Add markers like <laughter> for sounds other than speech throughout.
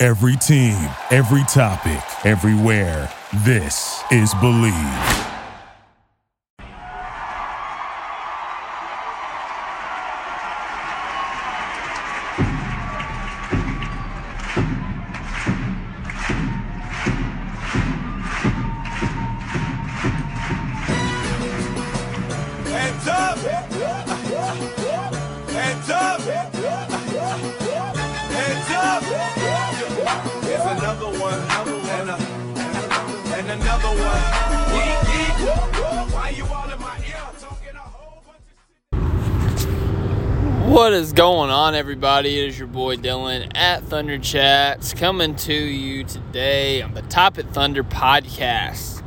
Every team, every topic, everywhere. This is Bleav. Hands up! Hands up! Shit? What is going on, everybody? It is your boy Dylan at Thunder Chats coming to you today on the Top of Thunder podcast.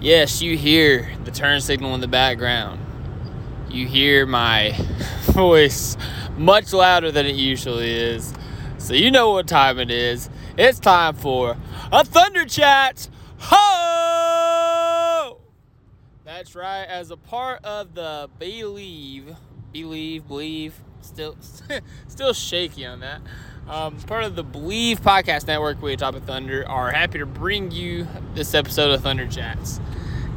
Yes, you hear the turn signal in the background. You hear my <laughs> voice much louder than it usually is. So you know what time it is. It's time for a Thunder Chat. Ho! That's right. As a part of the Bleav, Bleav, Bleav, still, <laughs> still shaky on that. Um, part of the Bleav Podcast Network, we at Top of Thunder are happy to bring you this episode of Thunder Chats.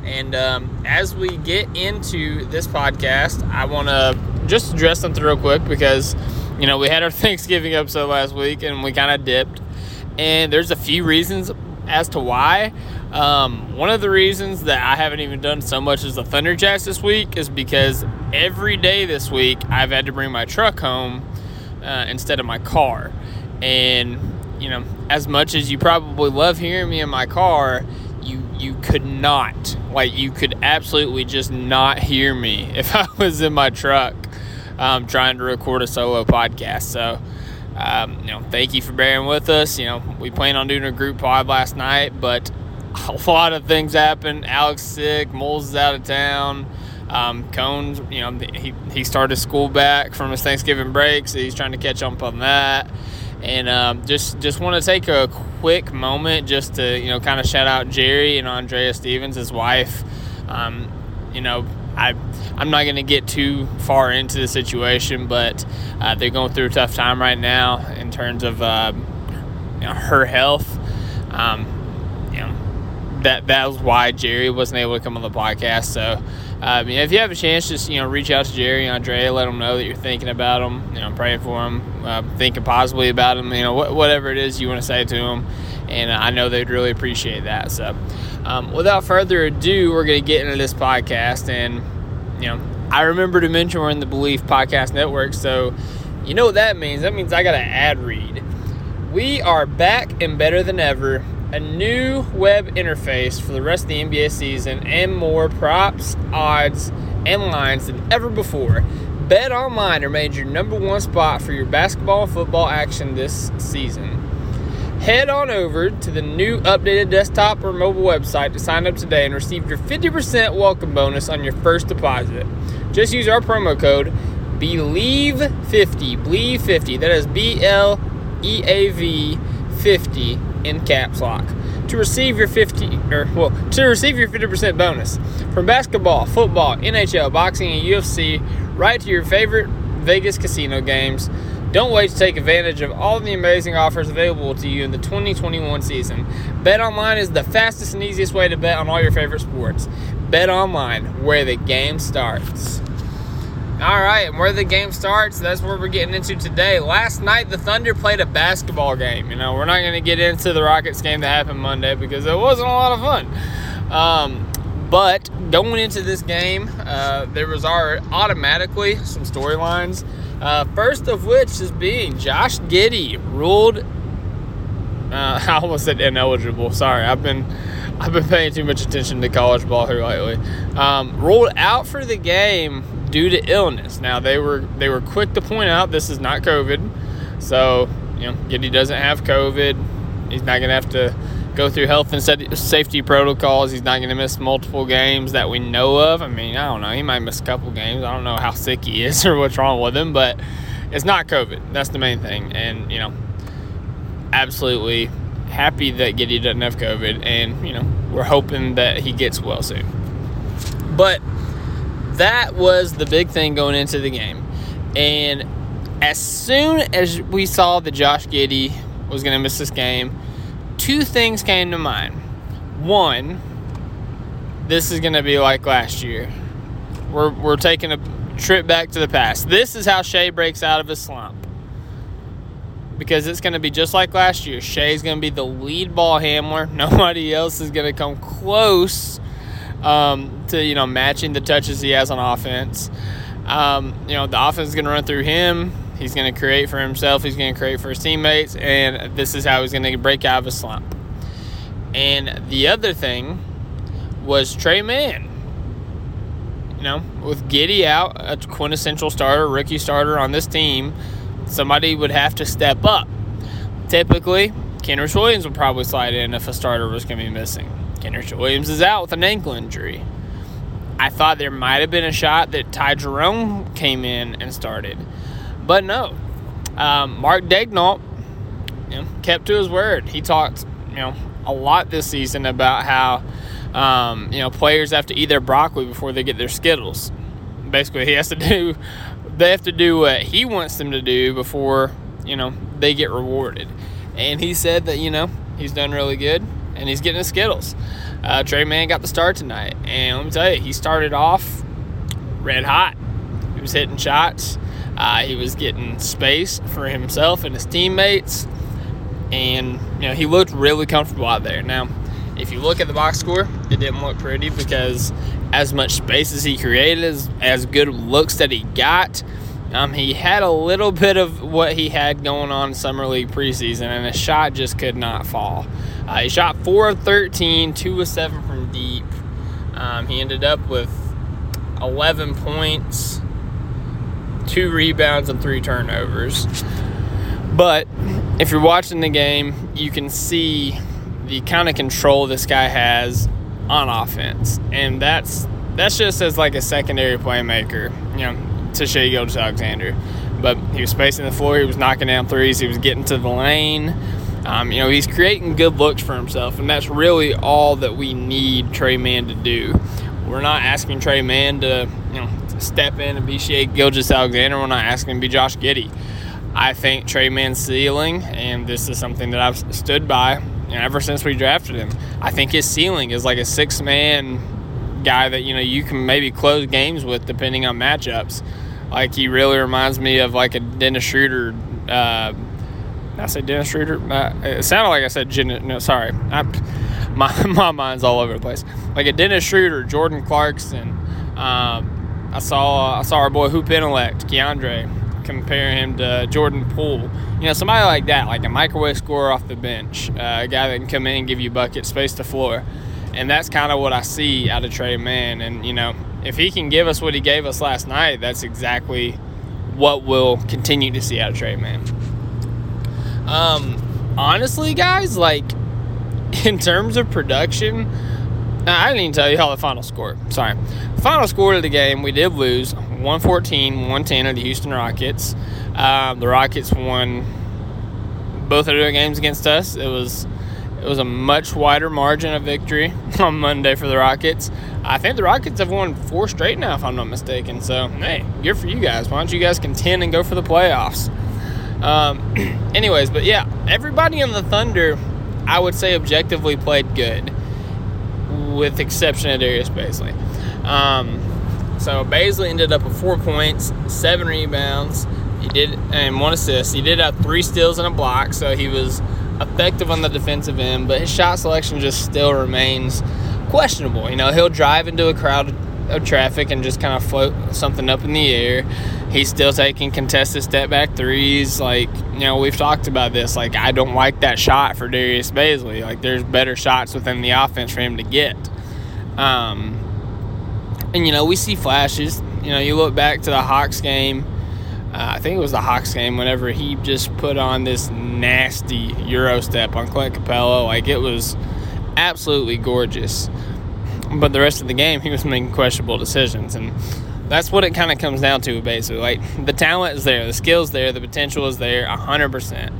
And um, as we get into this podcast, I want to just address something real quick because, you know, we had our <laughs> Thanksgiving episode last week and we kind of dipped. And there's a few reasons as to why. Um, one of the reasons that I haven't even done so much as the Thunder Chats this week is because every day this week I've had to bring my truck home uh, instead of my car. And, you know, as much as you probably love hearing me in my car, you you could not like you could absolutely just not hear me <laughs> if I was in my truck um, trying to record a solo podcast. So, um, you know, thank you for bearing with us. You know, we planned on doing a group pod last night, but <laughs> a lot of things happened. Alex sick, Moles is out of town. Um, Cones, you know, he, he started school back from his Thanksgiving break, so he's trying to catch up on that and um, just just want to take a quick moment just to you know kind of shout out Jerry and Andrea Stevens, his wife. Um, you know, I I'm not going to get too far into the situation, but uh, they're going through a tough time right now in terms of uh, you know, her health. Um, you know, that that was why Jerry wasn't able to come on the podcast. So, um, if you have a chance, just you know, reach out to Jerry and Andrea, let them know that you're thinking about them. You know, praying for them, uh, thinking positively about them. You know, wh- whatever it is you want to say to them, and uh, I know they'd really appreciate that. So, um, without further ado, we're going to get into this podcast, and you know, I remember to mention we're in the Bleav Podcast Network, so you know what that means. That means I got an ad read. We are back and better than ever a new web interface for the rest of the NBA season and more props, odds, and lines than ever before. Bet Online remains your number one spot for your basketball and football action this season. Head on over to the new updated desktop or mobile website to sign up today and receive your 50% welcome bonus on your first deposit. Just use our promo code BLEAV50, BLEAV50. That is B L E A V 50 in caps lock to receive your 50 or well to receive your 50% bonus from basketball, football, NHL, boxing, and UFC right to your favorite Vegas casino games. Don't wait to take advantage of all the amazing offers available to you in the 2021 season. Bet online is the fastest and easiest way to bet on all your favorite sports. Bet online, where the game starts. All right, and where the game starts, that's where we're getting into today. Last night, the Thunder played a basketball game. You know, we're not going to get into the Rockets game that happened Monday because it wasn't a lot of fun. Um, but going into this game, uh, there was our automatically some storylines. Uh, first of which is being Josh Giddey ruled. Uh, <laughs> I almost said ineligible. Sorry, I've been I've been paying too much attention to college ball here lately. Um, ruled out for the game due to illness. Now they were they were quick to point out this is not COVID, so you know, Giddey doesn't have COVID. He's not to have to go through health and safety protocols. He's not going to miss multiple games that we know of. I mean, I don't know. He might miss a couple games. I don't know how sick he is <laughs> or what's wrong with him, but it's not COVID. That's the main thing. And, you know, absolutely happy that Giddey doesn't have COVID. And, you know, we're hoping that he gets well soon. But that was the big thing going into the game. And as soon as we saw that Josh Giddey was going to miss this game, two things came to mind. One, this is going to be like last year. We're, we're taking a trip back to the past. This is how Shai breaks out of his slump. Because it's going to be just like last year. Shai's going to be the lead ball handler. <laughs> Nobody else is going to come close um, to you know matching the touches he has on offense. Um, you know the offense is going to run through him. He's going to create for himself. He's going to create for his teammates, and this is how he's going to break out of a slump. And the other thing was Tre Mann. You know, with Giddey out, a quintessential starter, rookie starter on this team, somebody would have to step up. Typically, Kenrich Williams would probably slide in if a starter was going to be missing. Kenrich Williams is out with an ankle injury. I thought there might have been a shot that Ty Jerome came in and started. But no, um, Mark Daigneault you know, kept to his word. He talked, you know, a lot this season about how, um, you know, players have to eat their broccoli before they get their Skittles. Basically, he has to do, they have to do what he wants them to do before, you know, they get rewarded. And he said that, you know, he's done really good and he's getting his Skittles. Uh, Tre Mann got the start tonight. And let me tell you, he started off red hot. He was hitting shots. Uh, he was getting space for himself and his teammates, and you know he looked really comfortable out there. Now, if you look at the box score, it didn't look pretty because as much space as he created, as, as good looks that he got, um, he had a little bit of what he had going on summer league preseason, and his shot just could not fall. Uh, he shot four of 13, two of seven from deep. Um, he ended up with 11 points two rebounds and three turnovers. But if you're watching the game, you can see the kind of control this guy has on offense, and that's that's just as like a secondary playmaker, you know, to Shai Gilgeous-Alexander. But he was spacing the floor, he was knocking down threes, he was getting to the lane. Um, you know, he's creating good looks for himself, and that's really all that we need Tre Mann to do. We're not asking Tre Mann to, you know, step in and be Shai Gilgeous-Alexander when I ask him to be Josh Giddey. I think Tre Mann's ceiling, and this is something that I've stood by and ever since we drafted him. I think his ceiling is like a six man guy that you know you can maybe close games with depending on matchups. Like he really reminds me of like a Dennis Schroeder. Uh, I say Dennis Schroeder? Uh, it sounded like I said Jen, no, sorry. I, <laughs> my my mind's all over the place. Like a Dennis Schroeder, Jordan Clarkson. Um, I saw I saw our boy Hoop Intellect, Keandre, compare him to Jordan Poole. You know, somebody like that, like a microwave scorer off the bench, uh, a guy that can come in and give you buckets, space the floor. And that's kind of what I see out of Tre Mann. And, you know, if he can give us what he gave us last night, that's exactly what we'll continue to see out of Tre Mann. Um, honestly, guys, like, <laughs> in terms of production, I didn't even tell you how the final score. Sorry. Final score of the game, we did lose 114 110 of the Houston Rockets. Um, the Rockets won both of their games against us. It was it was a much wider margin of victory <laughs> on Monday for the Rockets. I think the Rockets have won four straight now, if I'm not mistaken. So, hey, good for you guys. Why don't you guys contend and go for the playoffs? Um, <clears throat> anyways, but yeah, everybody in the Thunder, I would say objectively played good with exception of Darius Bazley. Um, so Bazley ended up with four points, seven rebounds. He did and one assist. He did have three steals and a block, so he was effective on the defensive end. But his shot selection just still remains questionable. You know, he'll drive into a crowd of traffic and just kind of float something up in the air. He's still taking contested step back threes. Like, you know, we've talked about this. Like, I don't like that shot for Darius Bazley. Like, there's better shots within the offense for him to get. Um, and, you know, we see flashes. You know, you look back to the Hawks game. Uh, I think it was the Hawks game whenever he just put on this nasty Euro step on Clint Capela. Like it was absolutely gorgeous. But the rest of the game, he was making questionable decisions. And that's what it kind of comes down to, basically. Like the talent is there, the skill's there, the potential is there 100%.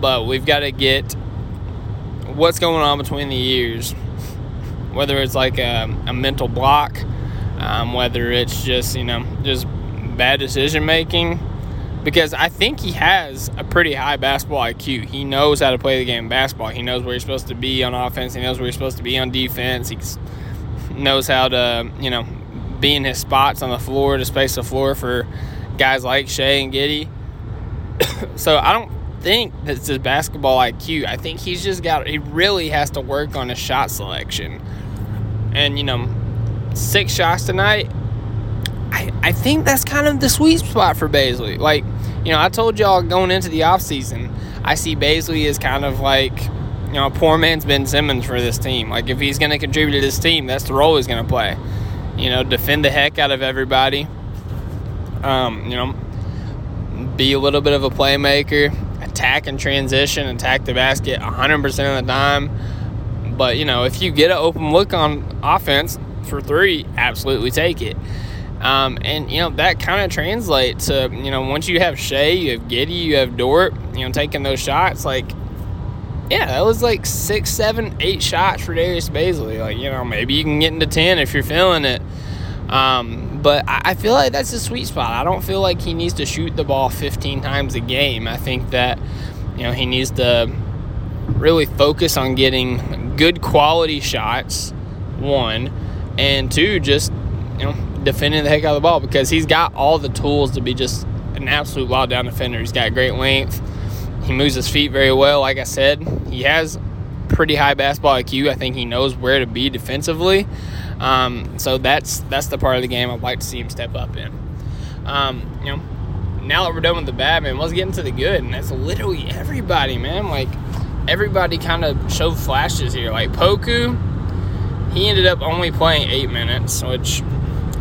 But we've got to get what's going on between the years, whether it's like a, a mental block, um, whether it's just, you know, just bad decision making because I think he has a pretty high basketball IQ. He knows how to play the game basketball. He knows where he's supposed to be on offense. He knows where he's supposed to be on defense. He knows how to, you know, be in his spots on the floor to space the floor for guys like Shai and Giddey. <coughs> so I don't think that's his basketball IQ. I think he's just got, he really has to work on his shot selection. And, you know, six shots tonight, I, I think that's kind of the sweet spot for Bazley. Like, you know, I told y'all going into the offseason, I see Bazley as kind of like, you know, a poor man's Ben Simmons for this team. Like, if he's going to contribute to this team, that's the role he's going to play. You know, defend the heck out of everybody. Um, you know, be a little bit of a playmaker, attack and transition, attack the basket 100% of the time. But, you know, if you get an open look on offense for three, absolutely take it. Um, and you know that kind of translates to you know once you have Shai, you have Giddey, you have Dort, you know taking those shots. Like, yeah, that was like six, seven, eight shots for Darius Bazley. Like, you know maybe you can get into ten if you're feeling it. Um, but I, feel like that's a sweet spot. I don't feel like he needs to shoot the ball 15 times a game. I think that you know he needs to really focus on getting good quality shots. One and two, just you know defending the heck out of the ball because he's got all the tools to be just an absolute wild down defender. He's got great length. He moves his feet very well. Like I said, he has pretty high basketball IQ. I think he knows where to be defensively. Um, so that's that's the part of the game I'd like to see him step up in. Um, you know, now that we're done with the bad, man, let's get into the good, and that's literally everybody, man. Like everybody kind of showed flashes here. Like Poku, he ended up only playing eight minutes, which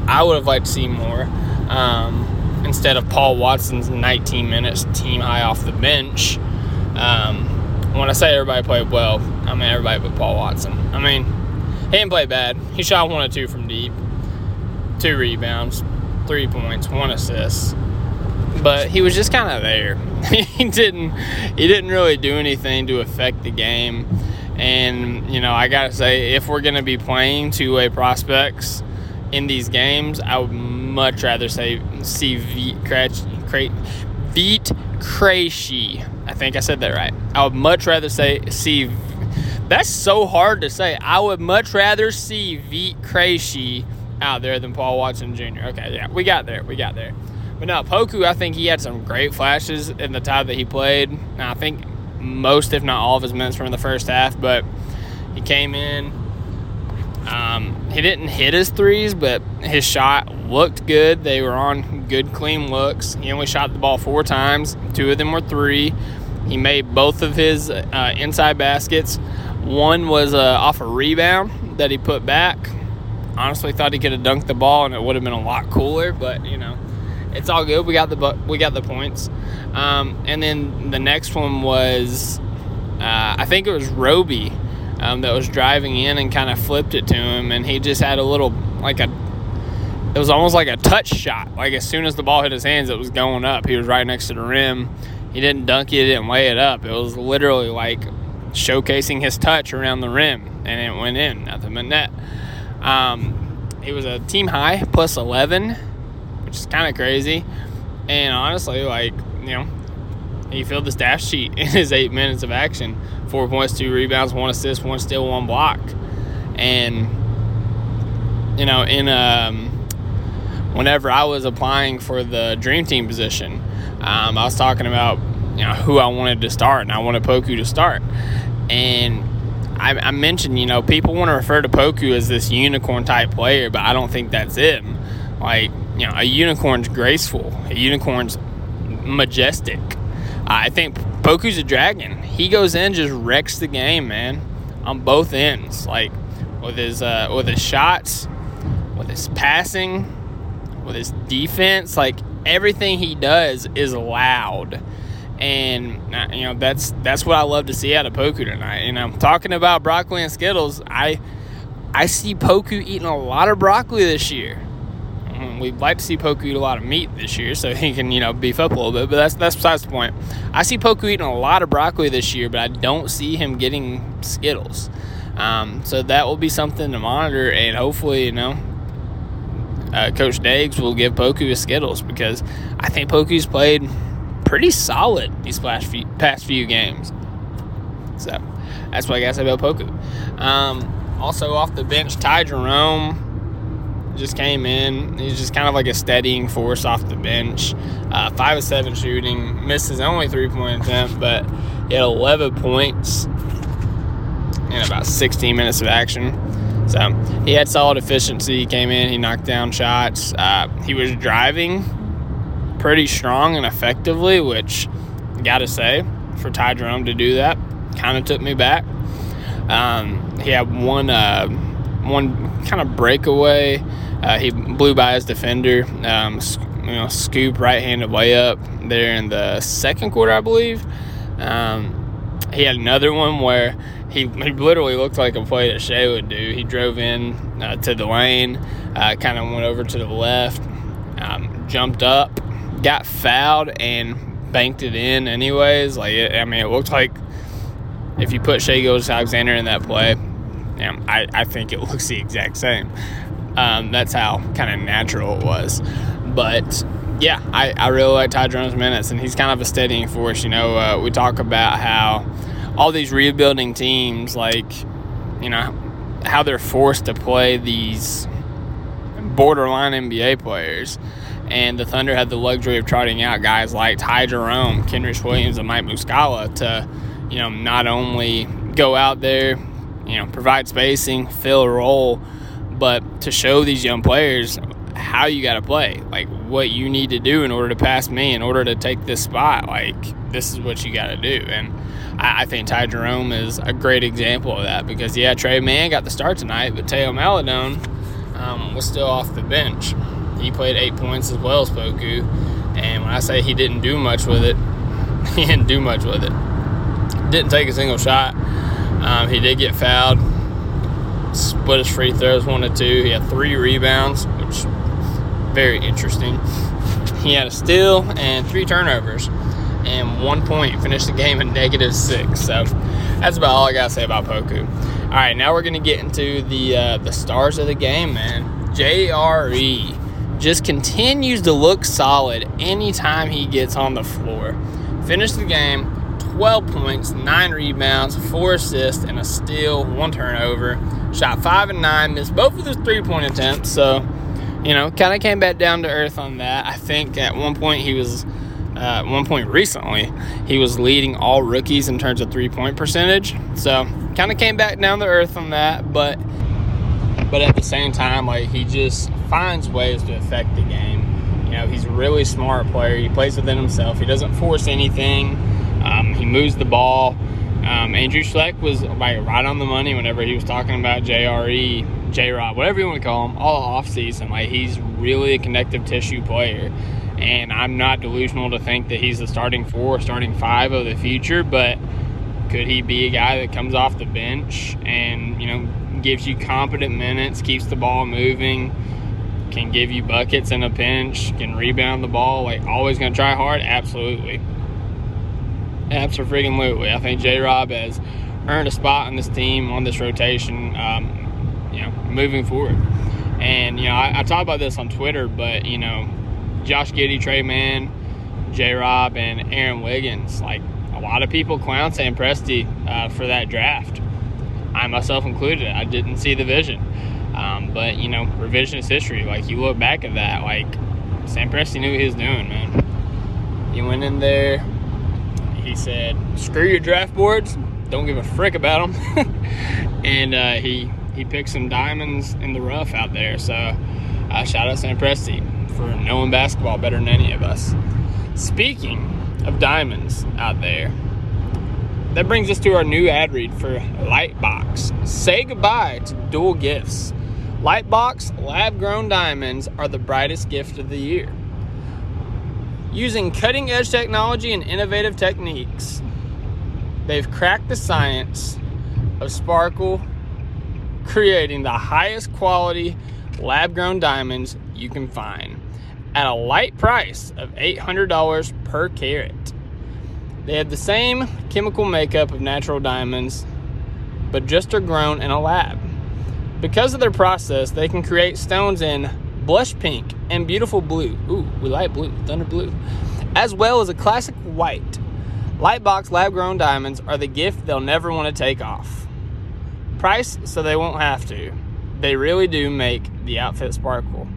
I would have liked to see more. Um, instead of Paul Watson's 19 minutes team high off the bench. Um, when I say everybody played well, I mean everybody but Paul Watson. I mean, he didn't play bad. He shot one or two from deep, two rebounds, three points, one assist. But he was just kind of there. <laughs> he didn't. He didn't really do anything to affect the game. And you know, I gotta say, if we're gonna be playing two-way prospects in these games, I would much rather say see Vit Vit Krejci. I think I said that right. I would much rather say see. That's so hard to say. I would much rather see Vit Krejci out there than Paul Watson Jr. Okay, yeah, we got there. We got there. But no, Poku, I think he had some great flashes in the time that he played. Now, I think most, if not all, of his minutes were in the first half, but he came in, um, he didn't hit his threes, but his shot looked good. They were on good, clean looks. He only shot the ball four times. Two of them were three. He made both of his uh, inside baskets. One was uh, off a rebound that he put back. Honestly, thought he could have dunked the ball and it would have been a lot cooler, but you know, it's all good. We got the we got the points. Um, and then the next one was, uh, I think it was Roby um, that was driving in and kind of flipped it to him, and he just had a little like a. It was almost like a touch shot. Like as soon as the ball hit his hands, it was going up. He was right next to the rim. He didn't dunk it, He didn't lay it up. It was literally like showcasing his touch around the rim, and it went in. Nothing but net. Um, it was a team high plus 11, which is kind of crazy. And honestly, like you know, he filled the stat sheet <laughs> in his eight minutes of action four points, two rebounds, one assist, one steal, one block. And, you know, in um, whenever I was applying for the dream team position, um, I was talking about, you know, who I wanted to start, and I wanted Poku to start. And I, I mentioned, you know, people want to refer to Poku as this unicorn type player, but I don't think that's him. Like, you know, a unicorn's graceful, a unicorn's majestic. I think Poku's a dragon. He goes in, just wrecks the game, man, on both ends. Like with his uh, with his shots, with his passing, with his defense. Like everything he does is loud. And uh, you know that's that's what I love to see out of Poku tonight. And I'm talking about broccoli and Skittles. I I see Poku eating a lot of broccoli this year. Mm, We'd like to see Poku eat a lot of meat this year, so <laughs> he can you know beef up a little bit. But that's that's besides the point. I see Poku eating a lot of broccoli this year, but I don't see him getting Skittles. Um, so that will be something to monitor, and hopefully, you know, uh, Coach Daggs will give Poku a Skittles because I think Poku's played pretty solid these past few, past few games. So that's what I got to say about Poku. Um, also off the bench, Ty Jerome just came in. He's just kind of like a steadying force off the bench. Uh, five of seven shooting, missed his only three point attempt, but he had 11 points in about 16 minutes of action. So he had solid efficiency. He came in, he knocked down shots. Uh, he was driving pretty strong and effectively, which gotta say for Ty Jerome to do that kind of took me back. Um, he had one uh, one kind of breakaway. Uh, he blew by his defender. Um, you know, scoop right-handed layup there in the second quarter, I believe. Um, he had another one where he, he literally looked like a play that Shai would do. He drove in uh, to the lane, uh, kind of went over to the left, um, jumped up, got fouled, and banked it in anyways. Like, it, I mean, it looked like if you put Shai Gilgeous Alexander in that play, yeah, I, I think it <laughs> looks the exact same. Um, that's how kind of natural it was. But yeah, I, I really like Ty Jerome's minutes, and he's kind of a steadying force. You know, uh, we talk about how all these rebuilding teams, like, you know, how they're forced to play these borderline NBA players. And the Thunder had the luxury of trotting out guys like Ty Jerome, Kenrich Williams, and Mike Muscala to, you know, not only go out there, you know, provide spacing, fill a role, but to show these young players how you got to play, like what you need to do in order to pass me, in order to take this spot. Like this is what you got to do, and I, I, think Ty Jerome is a great example of that because yeah, Tre Mann got the start tonight, but Theo Maledon um, was still off the bench. He played eight points as well as Poku, and when I say he didn't do much with it, <laughs> he didn't do much with it. Didn't take a single shot. Um, he did get fouled split his free throws one to two. He had three rebounds, which very interesting. He had a steal and three turnovers and one point. Finished the game in negative six. So that's about all I gotta say about Poku. All right, now we're gonna get into the uh, the stars of the game, man. JRE just continues to look solid anytime he gets on the floor. Finished the game 12 points, 9 rebounds, 4 assists, and a steal, 1 turnover. Shot 5 and 9, missed both of his three point attempts. So, you know, kind of came back down to earth on that. I think at one point he was, uh, one point recently, he was leading all rookies in terms of three point percentage. So, kind of came back down to earth on that. But, but at the same time, like, he just finds ways to affect the game. You know, he's a really smart player. He plays within himself. He doesn't force anything. Um, he moves the ball. Um, Andrew Schlecht was like right on the money whenever he was talking about JRE, J Rob, whatever you want to call him, all off season. Like he's really a connective tissue player, and I'm not delusional to think that he's the starting four, starting five of the future. But could he be a guy that comes off the bench and you know gives you competent minutes, keeps the ball moving? Can give you buckets in a pinch, can rebound the ball, like always gonna try hard? Absolutely. Absolutely. I think J Rob has earned a spot on this team, on this rotation, um, you know, moving forward. And, you know, I, I talk about this on Twitter, but, you know, Josh Giddey, Tre Mann, J Rob, and Aaron Wiggins, like, a lot of people clown Sam Presti uh, for that draft. I myself included. I didn't see the vision. Um, but, you know, revisionist history, like, you look back at that, like, Sam Presti knew what he was doing, man. He went in there, he said, "Screw your draft boards. Don't give a frick about them." <laughs> and uh, he he picked some diamonds in the rough out there. So uh, shout out Sam Presti for knowing basketball better than any of us. Speaking of diamonds out there, that brings us to our new ad read for Lightbox. Say goodbye to dual gifts. Lightbox lab grown diamonds are the brightest gift of the year. Using cutting edge technology and innovative techniques, they've cracked the science of sparkle, creating the highest quality lab grown diamonds you can find at a light price of $800 per carat. They have the same chemical makeup of natural diamonds, but just are grown in a lab. Because of their process, they can create stones in blush pink and beautiful blue. Ooh, we like blue, thunder blue. As well as a classic white. Lightbox lab grown diamonds are the gift they'll never want to take off. Price so they won't have to. They really do make the outfit sparkle.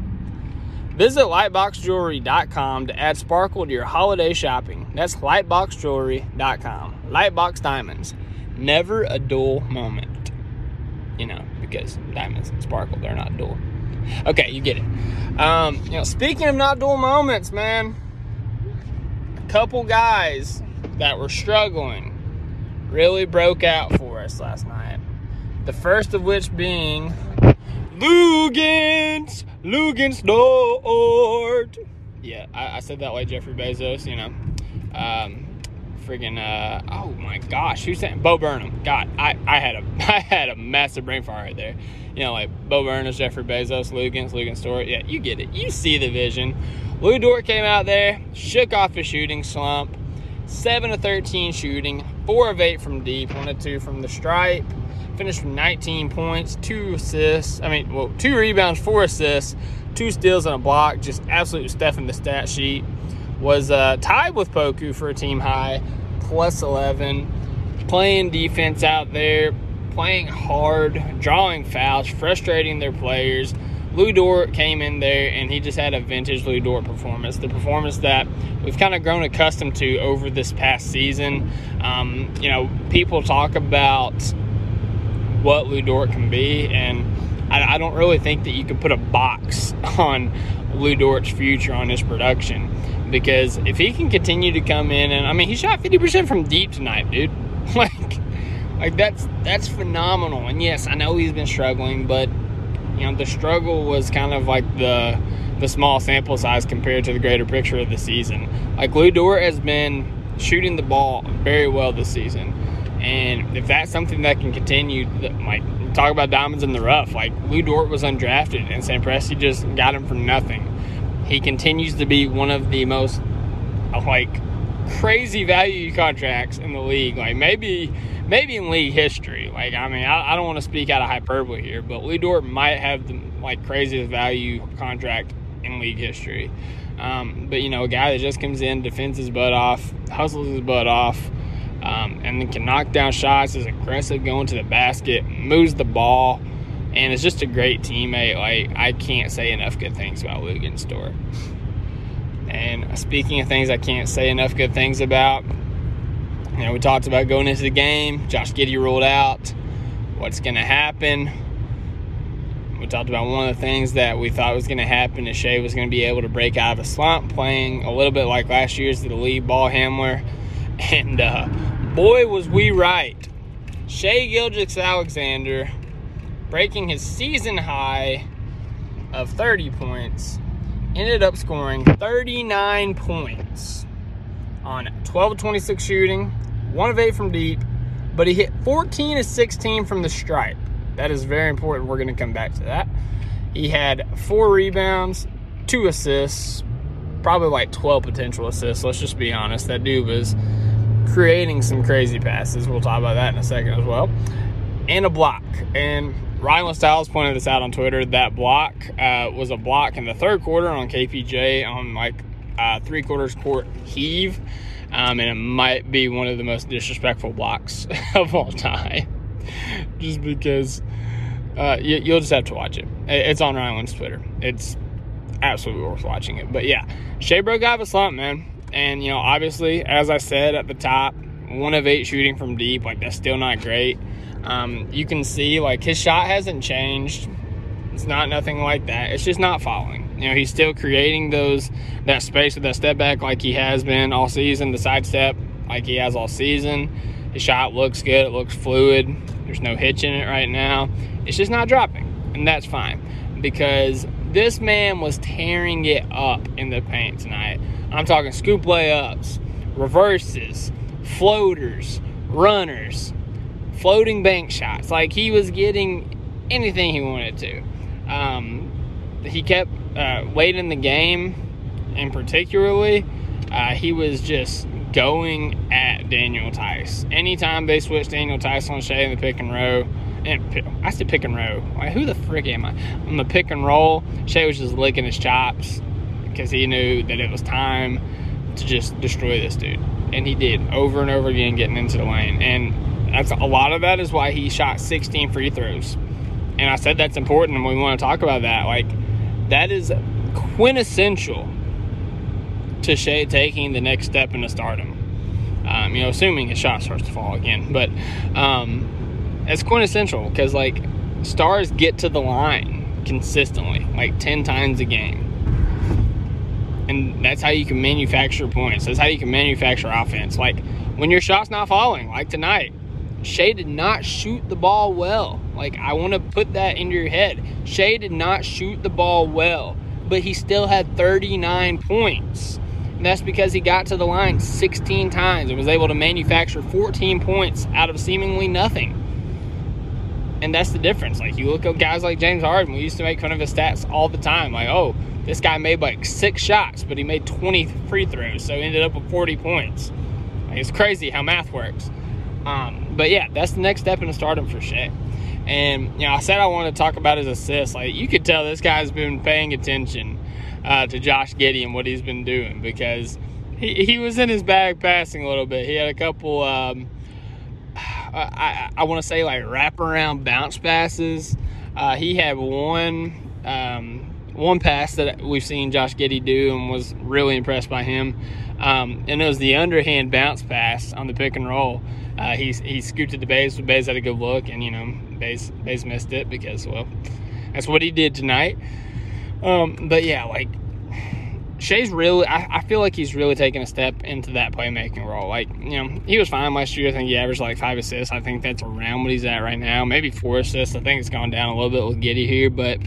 Visit lightboxjewelry.com to add sparkle to your holiday shopping. That's lightboxjewelry.com. Lightbox diamonds. Never a dull moment. You know, because diamonds sparkle, they're not dull. Okay, you get it. Um, you know, speaking of not dull moments, man, a couple guys that were struggling really broke out for us last night. The first of which being Lugans, Lugans Nord. Yeah, I, I, said that like Jeffrey Bezos, you know. Um, friggin' uh, oh my gosh, who's that? Bo Burnham? God, I, I had a <laughs> I had a massive brain fart right there. You know, like Bo Burnham, Jeffrey Bezos, Lugans, Lugans Stewart. Yeah, you get it. You see the vision. Lou Dort came out there, shook off his shooting slump. Seven of thirteen shooting, four of eight from deep, one of two from the stripe. Finished with 19 points, two assists. I mean, well, two rebounds, four assists, two steals, and a block. Just absolute stuff in the stat sheet. Was uh, tied with Poku for a team high, plus 11. Playing defense out there, playing hard, drawing fouls, frustrating their players. Lu Dort came in there and he just had a vintage Lu Dort performance. The performance that we've kind of grown accustomed to over this past season. Um, you know, people talk about what Lu Dort can be, and I, I, don't really think that you can put a box <laughs> on Lu Dort's future on his production because if he can continue to come in and I mean he shot 50% from deep tonight, dude. <laughs> like like that's that's phenomenal. And yes, I know he's been struggling, but you know the struggle was kind of like the the small sample size compared to the greater picture of the season. Like Lu Dort has been shooting the ball very well this season. And if that's something that can continue, like talk about diamonds in the rough, like Lu Dort was undrafted and Sam Presti just got him for nothing. He continues to be one of the most like crazy value contracts in the league. Like maybe maybe in league history. Like I mean, I, I don't want to speak out of hyperbole here, but Lu Dort might have the like craziest value contract in league history. Um, but you know, a guy that just comes in, defends his butt off, hustles his butt off, um, and then can knock down shots, is aggressive going to the basket, moves the ball, and is just a great teammate. Like I can't say enough good things about Lugan Store. And speaking of things I can't say enough good things about, you know, we talked about going into the game. Josh Giddey ruled out. What's going to happen? We talked about one of the things that we thought was going to happen is Shai was going to be able to break out of a slump, playing a little bit like last year's the lead ball handler. And uh, boy, was we right. Shai Gilgeous-Alexander breaking his season high of 30 points, ended up scoring 39 points on 12 of 26 shooting, 1 of 8 from deep, but he hit 14 of 16 from the stripe. That is very important. We're going to come back to that. He had four rebounds, two assists, probably like 12 potential assists. Let's just be honest. That dude was creating some crazy passes. We'll talk about that in a second as well. And a block. And Ryan Styles pointed this out on Twitter. That block uh, was a block in the third quarter on KPJ on like uh, three quarters court heave. Um, and it might be one of the most disrespectful blocks <laughs> of all time. just because uh, you, will just have to watch it. It's on Ryan's Twitter. It's absolutely worth watching it. But yeah, out of a slump, man. And, you know, obviously, as I said at the top, one of eight shooting from deep, like, that's still not great. Um, you can see, like, his shot hasn't changed. It's not nothing like that. It's just not falling. You know, he's still creating those, that space with that step back like he has been all season, the side step like he has all season. His shot looks good, it looks fluid. There's no hitch in it right now. It's just not dropping, and that's fine because This man was tearing it up in the paint tonight. I'm talking scoop layups, reverses, floaters, runners, floating bank shots. Like he was getting anything he wanted to. Um, he kept uh, late in the game, and particularly, uh, he was just going at Daniel Theis. Anytime they switched Daniel Theis on Shai in the pick and roll, and I said pick and roll. Like, who the frick am I? On the pick and roll, Shai was just licking his chops because he knew that it was time to just destroy this dude. And he did over and over again getting into the lane. And that's a lot of that is why he shot 16 free throws. And I said that's important and we want to talk about that. Like that is quintessential to Shai taking the next step into stardom. Um, you know, assuming his shot starts to fall again. But um, it's quintessential because like stars get to the line consistently, like 10 times a game and that's how you can manufacture points. That's how you can manufacture offense. Like when your shot's not falling, like tonight, Shai did not shoot the ball well. Like I want to put that into your head. Shai did not shoot the ball well, but he still had 39 points. And that's because he got to the line 16 times and was able to manufacture 14 points out of seemingly nothing. And that's the difference. Like you look at guys like James Harden, we used to make fun of his stats all the time. Like, oh, this guy made like six shots, but he made 20 free throws, so he ended up with 40 points. Like, it's crazy how math works. Um, but yeah, that's the next step in the stardom for Shai. And you know, I said I wanted to talk about his assists. Like you could tell, this guy's been paying attention uh, to Josh Giddey and what he's been doing because he, he was in his bag passing a little bit. He had a couple. Um, I, I want to say like wraparound bounce passes. Uh, he had one um, one pass that we've seen Josh Giddey do and was really impressed by him. Um, and it was the underhand bounce pass on the pick and roll. Uh, he, he scooped it to Bays. Bays had a good look, and you know Bays Bays missed it because well, that's what he did tonight. Um, but yeah, like Shai's really, I, I, feel like he's really taking a step into that playmaking role. Like, you know, he was fine last year. I think he averaged like five assists. I think that's around what he's at right now. Maybe four assists. I think it's gone down a little bit with Giddey here, but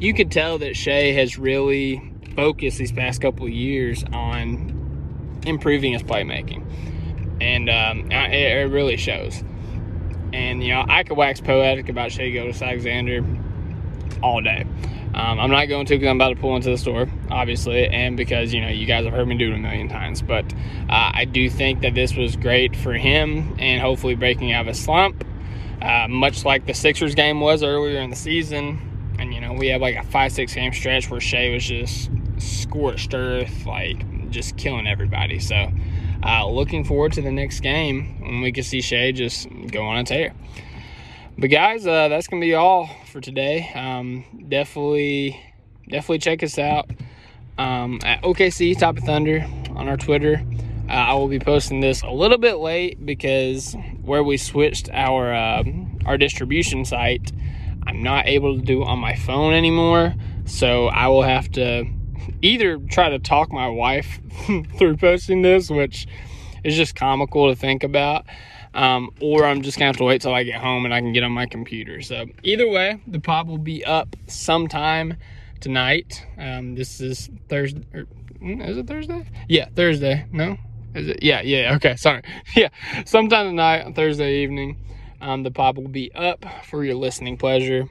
you could tell that Shai has really focused these past couple years on improving his playmaking, and um, it, it, really shows. And you know, I could wax poetic about Shai Gilgeous-Alexander all day. Um, I'm not going to because I'm about to pull into the store, obviously, and because you know you guys have heard me do it a million times. But uh, I do think that this was great for him and hopefully breaking out of a slump, uh, much like the Sixers game was earlier in the season. And you know, we had like a five, six game stretch where Shai was just scorched earth, like just killing everybody. So, uh, looking forward to the next game when we can see Shai just go on a tear. But guys, uh, that's gonna be all for today. Um, definitely, definitely check us out um, at OKC Top of Thunder on our Twitter. Uh, I will be posting this a little bit late because where we switched our uh, our distribution site I'm not able to do on my phone anymore. So I will have to either try to talk my wife <laughs> through posting this, which is just comical to think about, um, or I'm just gonna have to wait till I get home and I can get on my computer. So either way, the pod will be up sometime tonight. Um, this is Thursday. Or, hmm, is it Thursday? Yeah, Thursday. No, is it? Yeah, yeah. Okay, sorry. <laughs> Yeah, sometime tonight Thursday evening. Um, the pod will be up for your listening pleasure.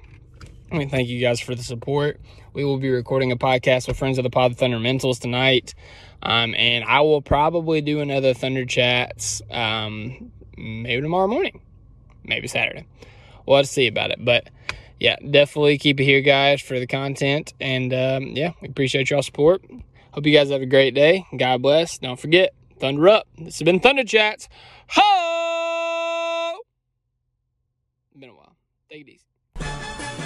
We thank you guys for the support. We will be recording a podcast with friends of the Pod Thundamentals tonight. Um, and I will probably do another Thunder Chats um, maybe tomorrow morning, maybe Saturday. We'll have to see about it. But yeah, definitely keep it here, guys, for the content. And um, yeah, we appreciate y'all support. Hope you guys have a great day. God bless. Don't forget, Thunder up. This has been Thunder Chats. Ho! been a while. Take it easy.